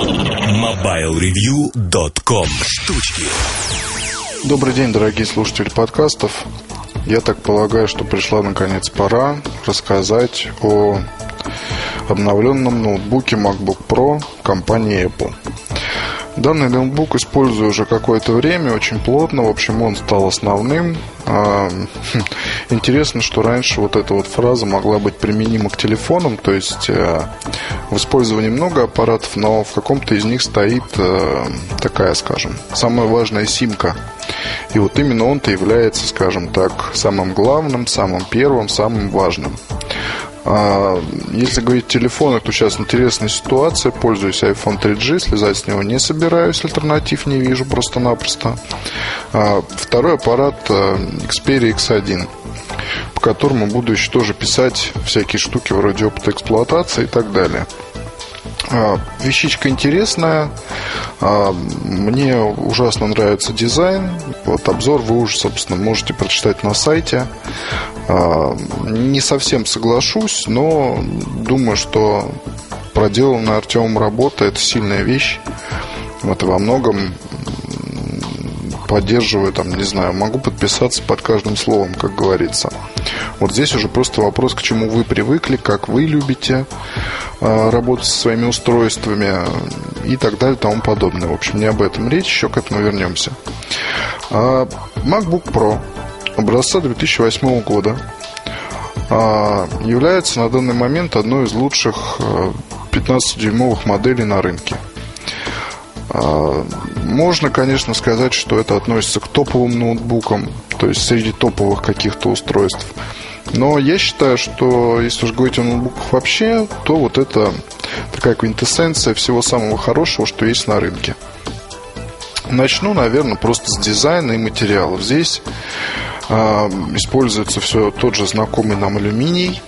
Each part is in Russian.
MobileReview.com Штучки Добрый день, дорогие слушатели подкастов. Я так полагаю, что пришла наконец пора рассказать о обновленном ноутбуке MacBook Pro компании Apple. Данный ноутбук использую уже какое-то время, очень плотно. В общем, он стал основным. А, хм, интересно, что раньше вот эта вот фраза могла быть применима к телефонам, то есть э, в использовании много аппаратов, но в каком-то из них стоит э, такая, скажем, самая важная симка. И вот именно он-то является, скажем так, самым главным, самым первым, самым важным. А, если говорить о телефонах, то сейчас интересная ситуация. Пользуюсь iPhone 3G, слезать с него не собираюсь, альтернатив не вижу просто-напросто. А, второй аппарат э, Xperia X1 по которому буду еще тоже писать всякие штуки вроде опыта эксплуатации и так далее. А, вещичка интересная. Мне ужасно нравится дизайн. Вот обзор вы уже, собственно, можете прочитать на сайте. А, не совсем соглашусь, но думаю, что проделанная Артемом работа – это сильная вещь. Вот во многом поддерживаю, там, не знаю, могу подписаться под каждым словом, как говорится. Вот здесь уже просто вопрос, к чему вы привыкли, как вы любите э, работать со своими устройствами и так далее, и тому подобное. В общем, не об этом речь, еще к этому вернемся. Э, MacBook Pro образца 2008 года а, является на данный момент одной из лучших 15-дюймовых а, моделей на рынке. А, можно, конечно, сказать, что это относится к топовым ноутбукам, то есть среди топовых каких-то устройств. Но я считаю, что если уж говорить о ноутбуках вообще, то вот это такая квинтэссенция всего самого хорошего, что есть на рынке. Начну, наверное, просто с дизайна и материалов. Здесь э, используется все тот же знакомый нам алюминий.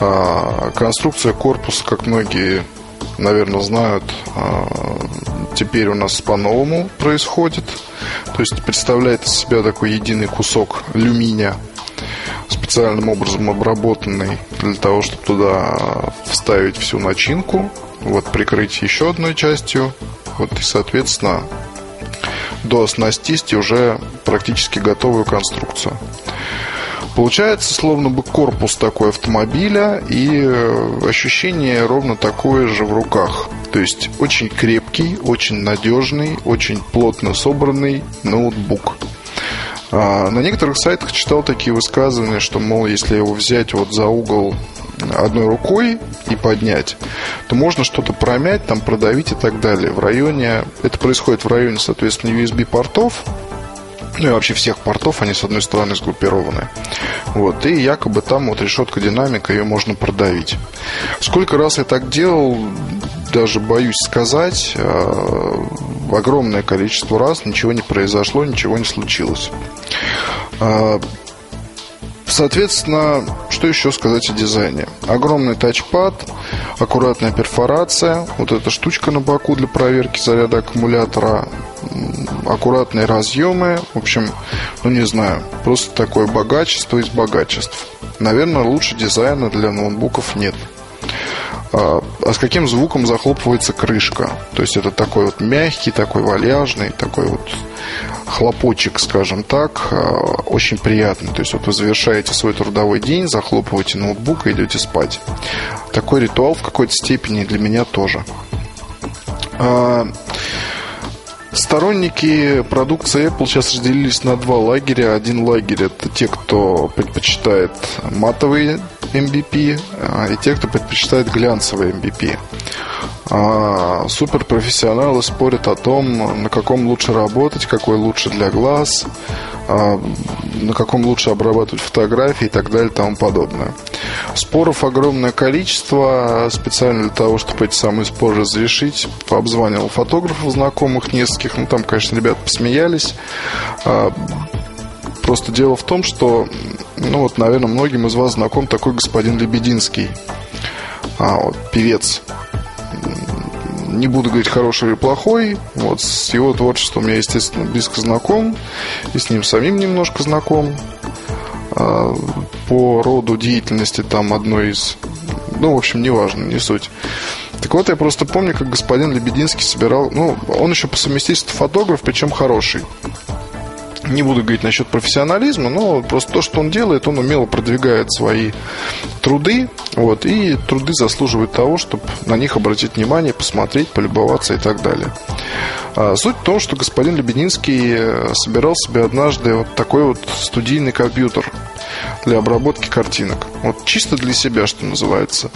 Э, конструкция корпуса, как многие, наверное, знают, э, теперь у нас по-новому происходит. То есть представляет из себя такой единый кусок алюминия, специальным образом обработанный для того, чтобы туда вставить всю начинку, вот прикрыть еще одной частью, вот и, соответственно, дооснастить уже практически готовую конструкцию. Получается, словно бы корпус такой автомобиля и э, ощущение ровно такое же в руках. То есть очень крепкий, очень надежный, очень плотно собранный ноутбук. А, на некоторых сайтах читал такие высказывания, что, мол, если его взять вот за угол одной рукой и поднять, то можно что-то промять, там продавить и так далее. В районе, это происходит в районе, соответственно, USB-портов, ну и вообще всех портов, они с одной стороны сгруппированы. Вот, и якобы там вот решетка динамика, ее можно продавить. Сколько раз я так делал, даже боюсь сказать, а, огромное количество раз ничего не произошло, ничего не случилось. Соответственно, что еще сказать о дизайне? Огромный тачпад, аккуратная перфорация, вот эта штучка на боку для проверки заряда аккумулятора, аккуратные разъемы, в общем, ну не знаю, просто такое богачество из богачеств. Наверное, лучше дизайна для ноутбуков нет. А, а с каким звуком захлопывается крышка? То есть это такой вот мягкий, такой вальяжный, такой вот хлопочек, скажем так, а, очень приятный. То есть вот вы завершаете свой трудовой день, захлопываете ноутбук и идете спать. Такой ритуал в какой-то степени для меня тоже. А, Сторонники продукции Apple сейчас разделились на два лагеря. Один лагерь это те, кто предпочитает матовые MVP, а, и те, кто предпочитает глянцевые MVP. А, суперпрофессионалы спорят о том, на каком лучше работать, какой лучше для глаз, а, на каком лучше обрабатывать фотографии и так далее и тому подобное. Споров огромное количество. Специально для того, чтобы эти самые споры разрешить, обзванивал фотографов знакомых нескольких. Ну, там, конечно, ребята посмеялись. Просто дело в том, что, ну вот, наверное, многим из вас знаком такой господин Лебединский, а, вот, певец не буду говорить хороший или плохой. Вот с его творчеством я, естественно, близко знаком. И с ним самим немножко знаком. А, по роду деятельности там одной из... Ну, в общем, неважно, не суть. Так вот, я просто помню, как господин Лебединский собирал... Ну, он еще по совместительству фотограф, причем хороший. Не буду говорить насчет профессионализма, но просто то, что он делает, он умело продвигает свои труды, вот, и труды заслуживают того, чтобы на них обратить внимание, посмотреть, полюбоваться и так далее. А суть в том, что господин Лебединский э, собирал себе однажды вот такой вот студийный компьютер для обработки картинок. Вот чисто для себя, что называется.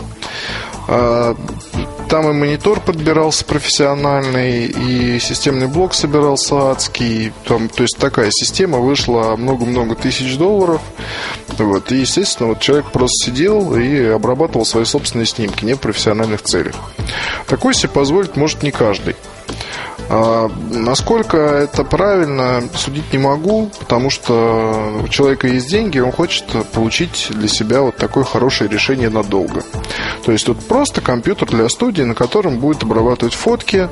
Там и монитор подбирался профессиональный, и системный блок собирался адский. Там, то есть такая система вышла много-много тысяч долларов. Вот. И, естественно, вот человек просто сидел и обрабатывал свои собственные снимки, не в профессиональных целях. Такой себе позволить может не каждый. А, насколько это правильно, судить не могу, потому что у человека есть деньги, он хочет получить для себя вот такое хорошее решение надолго. То есть тут просто компьютер для студии, на котором будет обрабатывать фотки,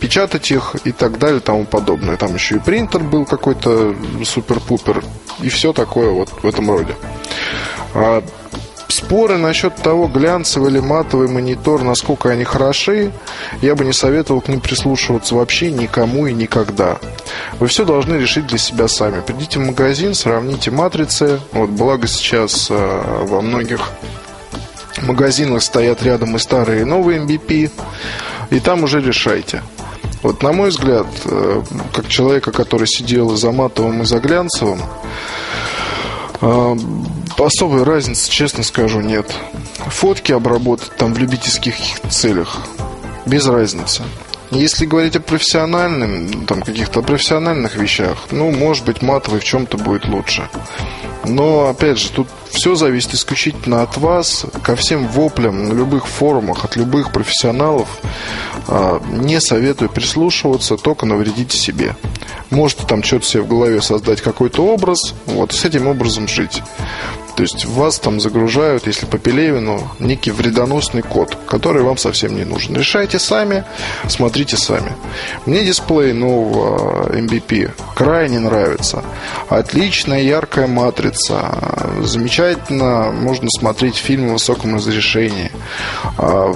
печатать их и так далее тому подобное. Там еще и принтер был какой-то супер-пупер и все такое вот в этом роде. Споры насчет того, глянцевый или матовый монитор, насколько они хороши, я бы не советовал к ним прислушиваться вообще никому и никогда. Вы все должны решить для себя сами. Придите в магазин, сравните матрицы. Вот, благо сейчас э, во многих магазинах стоят рядом и старые, и новые MVP. И там уже решайте. Вот, на мой взгляд, э, как человека, который сидел и за матовым, и за глянцевым, особой разницы, честно скажу, нет. Фотки обработать там в любительских целях без разницы. Если говорить о профессиональном, там каких-то профессиональных вещах, ну, может быть, матовый в чем-то будет лучше. Но, опять же, тут все зависит исключительно от вас. Ко всем воплям на любых форумах от любых профессионалов а, не советую прислушиваться, только навредите себе. Можете там что-то себе в голове создать какой-то образ, вот, с этим образом жить. То есть вас там загружают, если по Пелевину, некий вредоносный код, который вам совсем не нужен. Решайте сами, смотрите сами. Мне дисплей нового MVP крайне нравится. Отличная яркая матрица. Замечательно можно смотреть фильмы в высоком разрешении. А,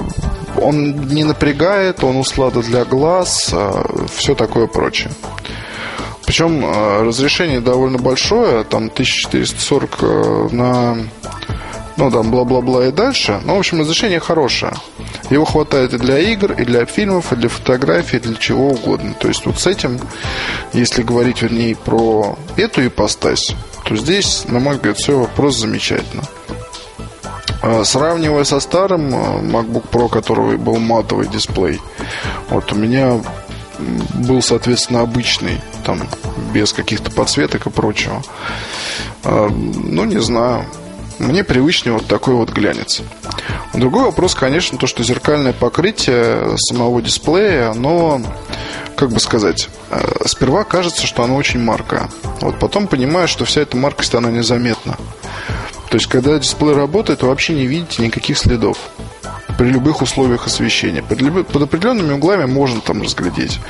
он не напрягает, он услада для глаз, а, все такое прочее. Причем э, разрешение довольно большое, там 1440 э, на ну, там, бла-бла-бла и дальше. Ну, в общем, разрешение хорошее. Его хватает и для игр, и для фильмов, и для фотографий, и для чего угодно. То есть вот с этим, если говорить, вернее, про эту ипостась, то здесь, на мой взгляд, все просто замечательно. Э, сравнивая со старым MacBook Pro, которого был матовый дисплей, вот у меня был, соответственно, обычный, там, без каких-то подсветок и прочего. А, ну, не знаю. Мне привычнее вот такой вот глянец. Другой вопрос, конечно, то, что зеркальное покрытие самого дисплея, оно, как бы сказать, э, сперва кажется, что оно очень маркое. Вот потом понимаешь, что вся эта маркость, она незаметна. То есть, когда дисплей работает, вы вообще не видите никаких следов при любых условиях освещения. Под, под определенными углами можно там разглядеть.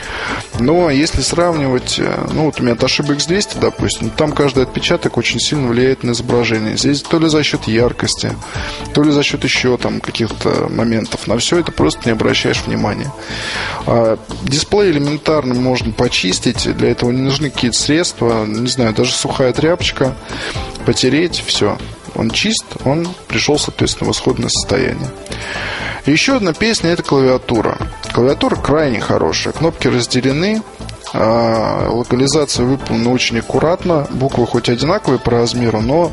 Но если сравнивать, э, ну вот у меня Toshiba X200, допустим, там каждый отпечаток очень сильно влияет на изображение. Здесь то ли за счет яркости, то ли за счет еще там каких-то моментов. На все это просто не обращаешь внимания. А дисплей элементарно можно почистить, для этого не нужны какие-то средства, не знаю, даже сухая тряпочка, потереть, все он чист, он пришел, соответственно, в исходное состояние. Еще одна песня – это клавиатура. Клавиатура крайне хорошая. Кнопки разделены, а, локализация выполнена очень аккуратно. Буквы хоть одинаковые по размеру, но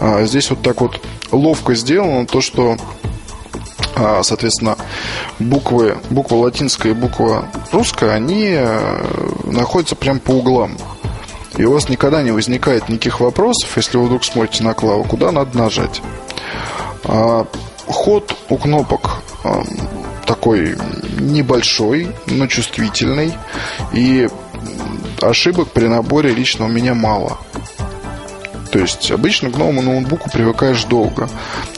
а, здесь вот так вот ловко сделано то, что а, соответственно, буквы, буква латинская и буква русская, они находятся прямо по углам. И у вас никогда не возникает никаких вопросов, если вы вдруг смотрите на клаву, куда надо нажать. Ход у кнопок а, такой небольшой, но чувствительный. И ошибок при наборе лично у меня мало. То есть обычно к новому ноутбуку привыкаешь долго.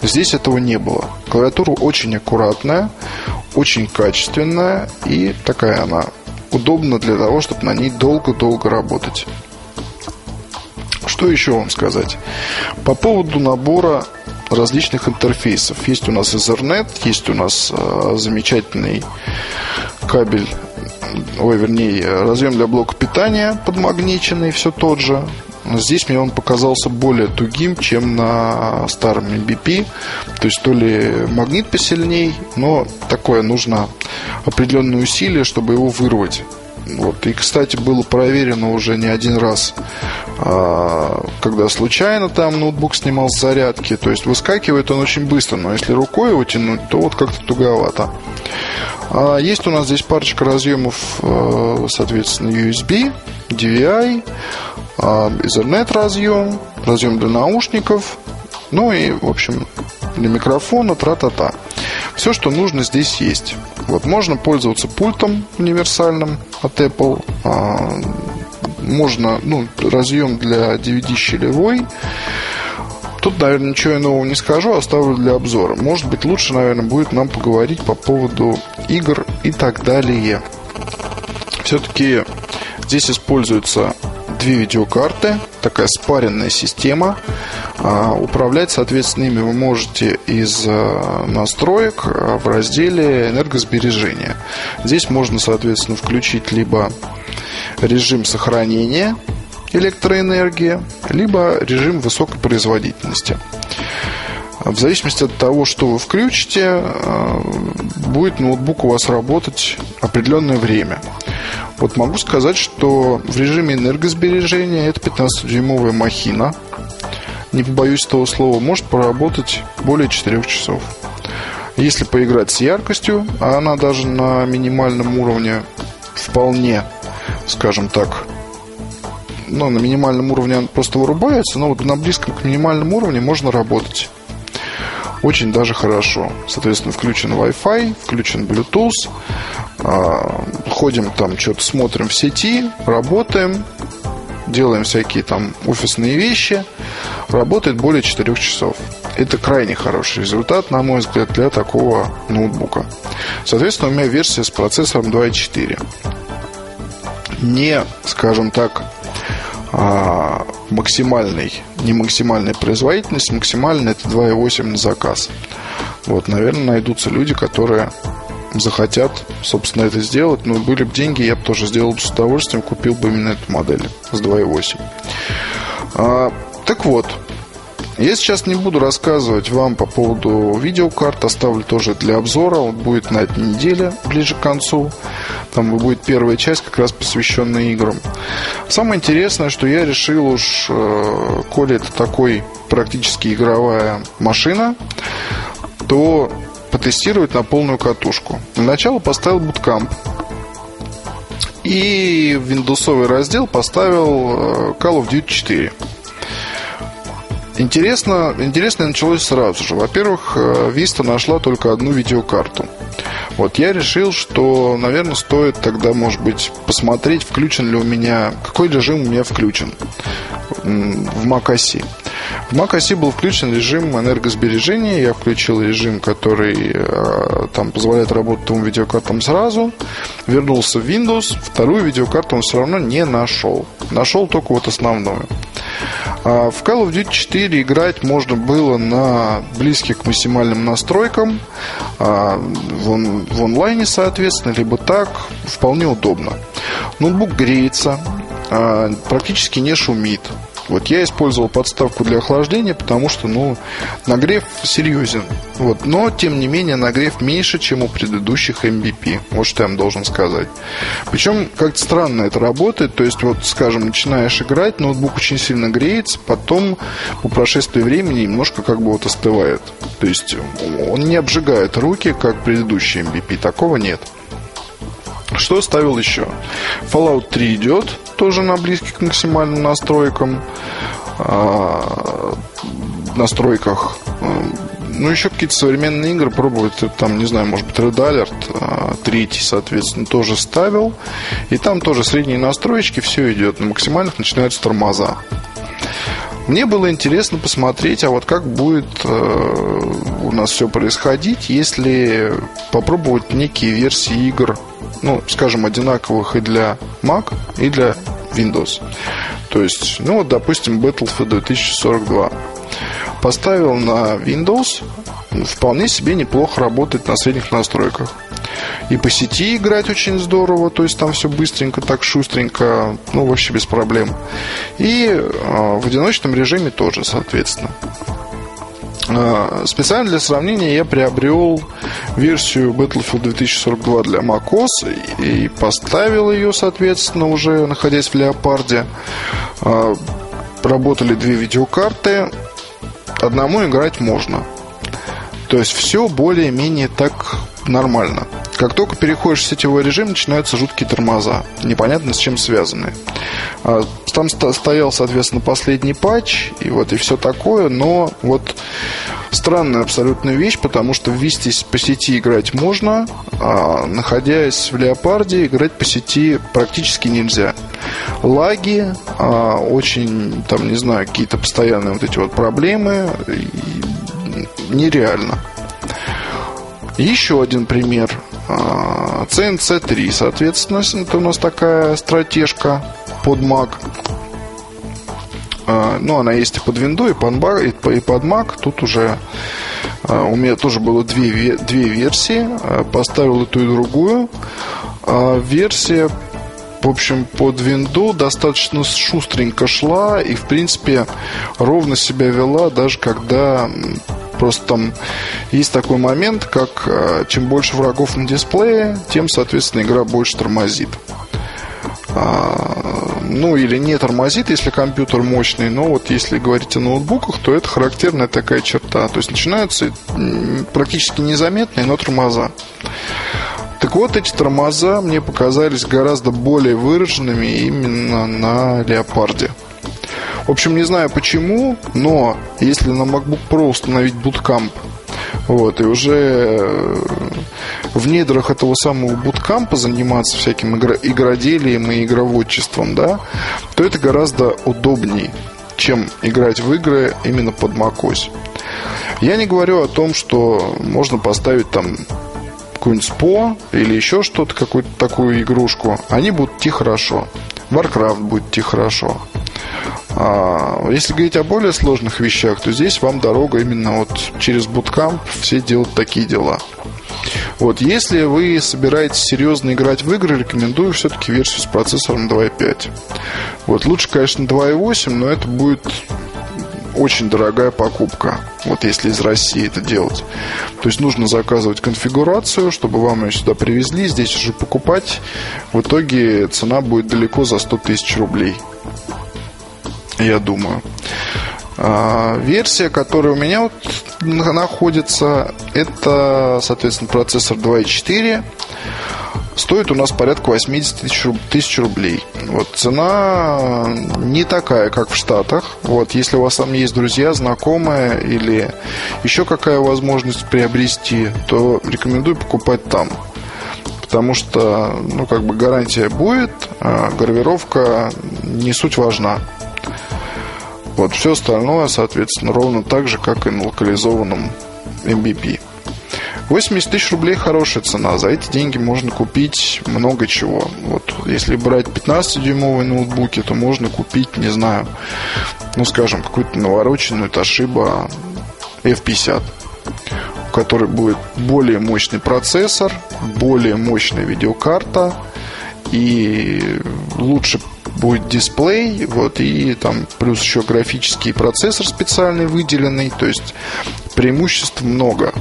Здесь этого не было. Клавиатура очень аккуратная, очень качественная и такая она удобна для того, чтобы на ней долго-долго работать. Что еще вам сказать? По поводу набора различных интерфейсов. Есть у нас Ethernet, есть у нас э, замечательный кабель ой, вернее, разъем для блока питания подмагниченный, все тот же. Здесь мне он показался более тугим, чем на старом MBP. То есть то ли магнит посильней, но такое нужно определенные усилия, чтобы его вырвать. Вот. И, кстати, было проверено уже не один раз, когда случайно там ноутбук снимал с зарядки. То есть выскакивает он очень быстро, но если рукой его тянуть, то вот как-то туговато. А есть у нас здесь парочка разъемов, э, соответственно, USB, DVI, а, Ethernet разъем, разъем для наушников, ну и, в общем, для микрофона, тра-та-та. Все, что нужно, здесь есть. Вот можно пользоваться пультом универсальным от Apple. Можно, ну, разъем для DVD щелевой. Тут, наверное, ничего нового не скажу, оставлю для обзора. Может быть, лучше, наверное, будет нам поговорить по поводу игр и так далее. Все-таки здесь используются две видеокарты, такая спаренная система. А, управлять, соответственно, ими вы можете из а, настроек а, в разделе энергосбережения. Здесь можно, соответственно, включить либо режим сохранения электроэнергии, либо режим высокой производительности. В зависимости от того, что вы включите, будет ноутбук у вас работать определенное время. Вот могу сказать, что в режиме энергосбережения это 15-дюймовая махина, не побоюсь этого слова, может проработать более 4 часов. Если поиграть с яркостью, а она даже на минимальном уровне вполне, скажем так, ну, на минимальном уровне она просто вырубается, но вот на близком к минимальному уровню можно работать. Очень даже хорошо. Соответственно, включен Wi-Fi, включен Bluetooth. А, ходим там, что-то смотрим в сети, работаем, делаем всякие там офисные вещи. Работает более 4 часов. Это крайне хороший результат, на мой взгляд, для такого ноутбука. Соответственно, у меня версия с процессором 2.4. Не, скажем так, а, максимальной, не максимальная производительность, максимальная это 2.8 на заказ. Вот, наверное, найдутся люди, которые захотят, собственно, это сделать. Но были бы деньги, я бы тоже сделал бы с удовольствием, купил бы именно эту модель с 2.8. А, так вот, я сейчас не буду рассказывать вам по поводу видеокарт, оставлю тоже для обзора. Он будет на этой неделе, ближе к концу. Там будет первая часть, как раз посвященная играм. Самое интересное, что я решил уж, э, коли это такой практически игровая машина, то потестировать на полную катушку. Для начала поставил Bootcamp. И в Windows раздел поставил э, Call of Duty 4. Интересно, интересно началось сразу же. Во-первых, э, Vista нашла только одну видеокарту. Вот я решил, что, наверное, стоит тогда, может быть, посмотреть, включен ли у меня, какой режим у меня включен в macOS. В macOS был включен режим энергосбережения. Я включил режим, который э, там позволяет работать двум видеокартам сразу. Вернулся в Windows. Вторую видеокарту он все равно не нашел. Нашел только вот основную. А в Call of Duty 4 играть можно было на близких к максимальным настройкам а, в, он, в онлайне, соответственно, либо так. Вполне удобно. Ноутбук греется, а, практически не шумит. Вот я использовал подставку для охлаждения, потому что, ну, нагрев серьезен. Вот. Но, тем не менее, нагрев меньше, чем у предыдущих MBP. Вот что я вам должен сказать. Причем, как-то странно это работает. То есть, вот, скажем, начинаешь играть, ноутбук очень сильно греется, потом по прошествии времени немножко как бы вот остывает. То есть, он не обжигает руки, как предыдущий MBP. Такого нет. Что ставил еще? Fallout 3 идет, тоже на близких к максимальным настройкам. А, настройках. Ну, еще какие-то современные игры пробовать. Там, не знаю, может быть, Red Alert, а, третий, соответственно, тоже ставил. И там тоже средние настройки, все идет. На максимальных начинаются тормоза. Мне было интересно посмотреть, а вот как будет э, у нас все происходить, если попробовать некие версии игр ну, скажем, одинаковых и для Mac, и для Windows. То есть, ну вот, допустим, Battlefield 2042. поставил на Windows, вполне себе неплохо работает на средних настройках. И по сети играть очень здорово, то есть там все быстренько, так шустренько, ну, вообще без проблем. И э, в одиночном режиме тоже, соответственно. Э, специально для сравнения я приобрел версию Battlefield 2042 для macOS и поставил ее, соответственно, уже находясь в Леопарде. Э, работали две видеокарты. Одному играть можно. То есть все более-менее так нормально. Как только переходишь в сетевой режим, начинаются жуткие тормоза. Непонятно с чем связаны. А, там стоял, соответственно, последний патч, и вот и все такое, но вот странная абсолютная вещь, потому что ввести по сети играть можно, а находясь в Леопарде, играть по сети практически нельзя. Лаги, а, очень, там, не знаю, какие-то постоянные вот эти вот проблемы, нереально. Еще один пример. CNC3, а, соответственно, это у нас такая стратежка под Mac. А, ну, она есть и под Windows, и под, Mac, и под Mac. Тут уже а, у меня тоже было две, две версии. Поставил и ту, и другую. Версия в общем, под винду достаточно шустренько шла и, в принципе, ровно себя вела, даже когда Просто там есть такой момент, как э, чем больше врагов на дисплее, тем, соответственно, игра больше тормозит. А, ну, или не тормозит, если компьютер мощный, но вот если говорить о ноутбуках, то это характерная такая черта. То есть начинаются практически незаметные, но тормоза. Так вот, эти тормоза мне показались гораздо более выраженными именно на Леопарде. В общем, не знаю почему, но если на MacBook Pro установить Bootcamp, вот, и уже э, в недрах этого самого буткампа заниматься всяким игро- игроделием и игроводчеством, да, то это гораздо удобнее, чем играть в игры именно под macOS. Я не говорю о том, что можно поставить там какой-нибудь СПО или еще что-то, какую-то такую игрушку. Они будут идти хорошо. Warcraft будет идти хорошо. А, если говорить о более сложных вещах, то здесь вам дорога именно вот через буткамп все делают такие дела. Вот, если вы собираетесь серьезно играть в игры, рекомендую все-таки версию с процессором 2.5. Вот, лучше, конечно, 2.8, но это будет очень дорогая покупка, вот если из России это делать. То есть нужно заказывать конфигурацию, чтобы вам ее сюда привезли, здесь уже покупать. В итоге цена будет далеко за 100 тысяч рублей я думаю. А, версия, которая у меня вот находится, это, соответственно, процессор 2.4. Стоит у нас порядка 80 тысяч, рублей. Вот, цена не такая, как в Штатах. Вот, если у вас там есть друзья, знакомые или еще какая возможность приобрести, то рекомендую покупать там. Потому что, ну, как бы гарантия будет, а гравировка не суть важна. Вот все остальное, соответственно, ровно так же, как и на локализованном MBP. 80 тысяч рублей хорошая цена. За эти деньги можно купить много чего. Вот если брать 15-дюймовые ноутбуки, то можно купить, не знаю, ну, скажем, какую-то навороченную Toshiba F50 у которой будет более мощный процессор, более мощная видеокарта и лучше будет дисплей, вот, и там плюс еще графический процессор специальный выделенный, то есть преимуществ много.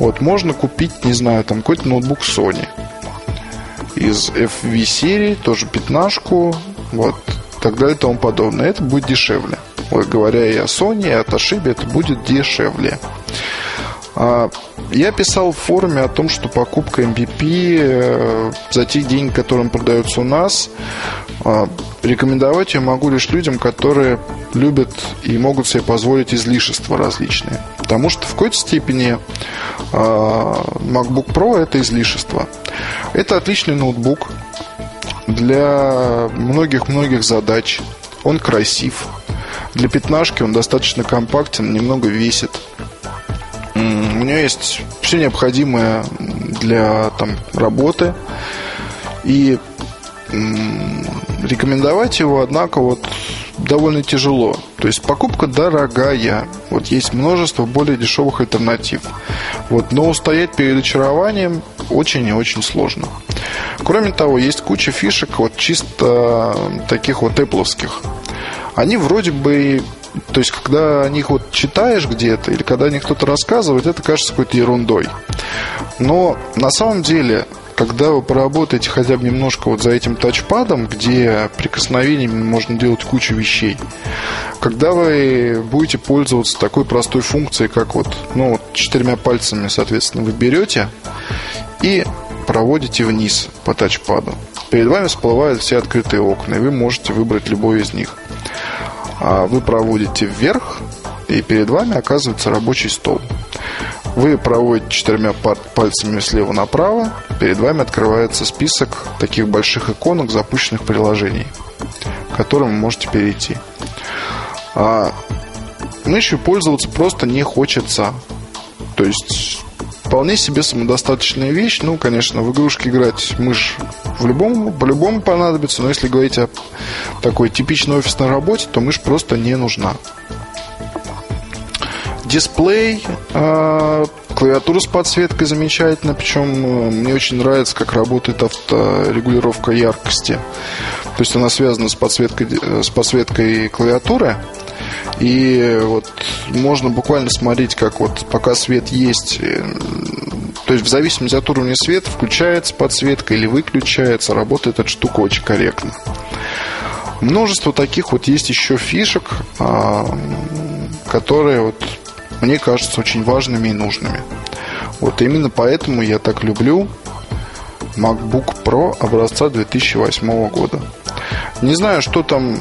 Вот, можно купить, не знаю, там какой-то ноутбук Sony из FV серии, тоже пятнашку, вот, так далее и тому подобное. Это будет дешевле. Вот, говоря и о Sony, и о Toshiba, это будет дешевле. А, я писал в форуме о том, что покупка MVP э, за те деньги, которые продаются у нас, а, рекомендовать я могу лишь людям, которые любят и могут себе позволить излишества различные. Потому что в какой-то степени а, MacBook Pro это излишество. Это отличный ноутбук для многих-многих задач. Он красив. Для пятнашки он достаточно компактен, немного весит. Нее есть все необходимое для там, работы. И рекомендовать его, однако, вот довольно тяжело. То есть покупка дорогая. Вот есть множество более дешевых альтернатив. Вот, но устоять перед очарованием очень и очень сложно. Кроме того, есть куча фишек вот чисто таких вот эпловских. Они вроде бы то есть, когда о них вот читаешь где-то, или когда о них кто-то рассказывает, это кажется какой-то ерундой. Но на самом деле когда вы поработаете хотя бы немножко вот за этим тачпадом, где прикосновениями можно делать кучу вещей, когда вы будете пользоваться такой простой функцией, как вот, ну, вот четырьмя пальцами, соответственно, вы берете и проводите вниз по тачпаду. Перед вами всплывают все открытые окна, и вы можете выбрать любой из них. А вы проводите вверх, и перед вами оказывается рабочий стол. Вы проводите четырьмя пальцами слева направо, перед вами открывается список таких больших иконок запущенных приложений, к которым вы можете перейти. А мышью пользоваться просто не хочется. То есть вполне себе самодостаточная вещь. Ну, конечно, в игрушки играть мышь в любом, по-любому понадобится, но если говорить о такой типичной офисной работе, то мышь просто не нужна. Дисплей, э, клавиатура с подсветкой замечательно, причем э, мне очень нравится, как работает авторегулировка яркости. То есть она связана с подсветкой, э, с подсветкой клавиатуры. И вот можно буквально смотреть, как вот пока свет есть, есть в зависимости от уровня света включается подсветка или выключается, работает эта штука очень корректно. Множество таких вот есть еще фишек, а, которые вот мне кажутся очень важными и нужными. Вот именно поэтому я так люблю MacBook Pro образца 2008 года. Не знаю, что там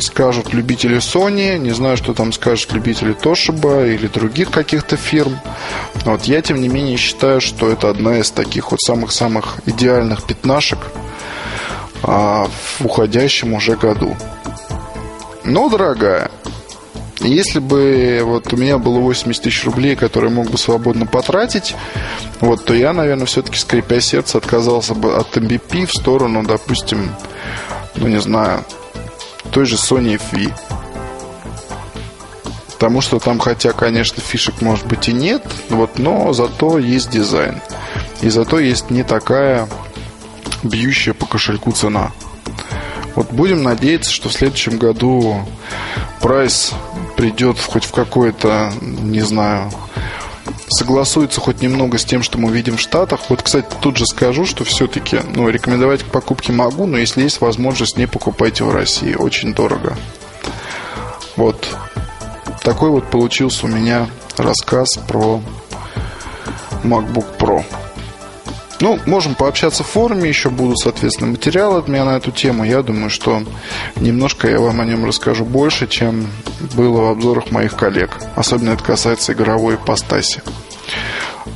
скажут любители Sony, не знаю, что там скажут любители Toshiba или других каких-то фирм. Вот я, тем не менее, считаю, что это одна из таких вот самых-самых идеальных пятнашек а, в уходящем уже году. Но дорогая. Если бы вот у меня было 80 тысяч рублей, которые мог бы свободно потратить, вот, то я, наверное, все-таки, скрипя сердце, отказался бы от MVP в сторону, допустим, ну, не знаю, той же Sony FV. Потому что там, хотя, конечно, фишек, может быть, и нет, вот, но зато есть дизайн. И зато есть не такая бьющая по кошельку цена. Вот будем надеяться, что в следующем году прайс придет хоть в какое-то, не знаю, согласуется хоть немного с тем, что мы видим в Штатах. Вот, кстати, тут же скажу, что все-таки, ну, рекомендовать к покупке могу, но если есть возможность, не покупайте в России. Очень дорого. Вот. Такой вот получился у меня рассказ про MacBook Pro. Ну, можем пообщаться в форуме, еще будут, соответственно, материалы от меня на эту тему. Я думаю, что немножко я вам о нем расскажу больше, чем было в обзорах моих коллег. Особенно это касается игровой ипостаси.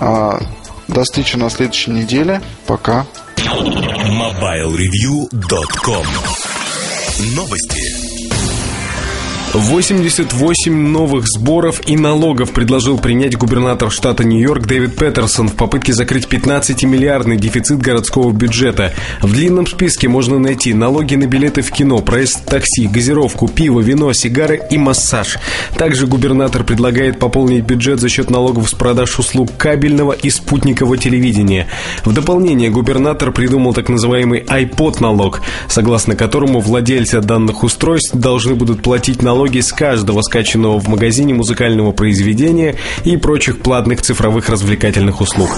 А, до встречи на следующей неделе. Пока. MobileReview.com Новости. 88 новых сборов и налогов предложил принять губернатор штата Нью-Йорк Дэвид Петерсон в попытке закрыть 15-миллиардный дефицит городского бюджета. В длинном списке можно найти налоги на билеты в кино, проезд такси, газировку, пиво, вино, сигары и массаж. Также губернатор предлагает пополнить бюджет за счет налогов с продаж услуг кабельного и спутникового телевидения. В дополнение губернатор придумал так называемый iPod-налог, согласно которому владельцы данных устройств должны будут платить налог налоги с каждого скачанного в магазине музыкального произведения и прочих платных цифровых развлекательных услуг.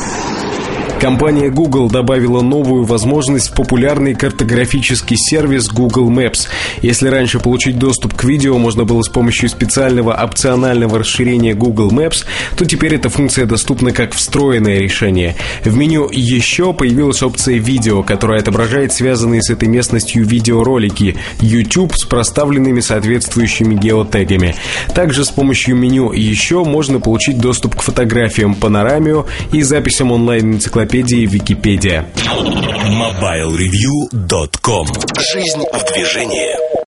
Компания Google добавила новую возможность в популярный картографический сервис Google Maps. Если раньше получить доступ к видео можно было с помощью специального опционального расширения Google Maps, то теперь эта функция доступна как встроенное решение. В меню «Еще» появилась опция «Видео», которая отображает связанные с этой местностью видеоролики YouTube с проставленными соответствующими геотегами. Также с помощью меню «Еще» можно получить доступ к фотографиям Панорамио и записям онлайн-энциклопедии энциклопедии Википедия. MobileReview.com Жизнь в движении.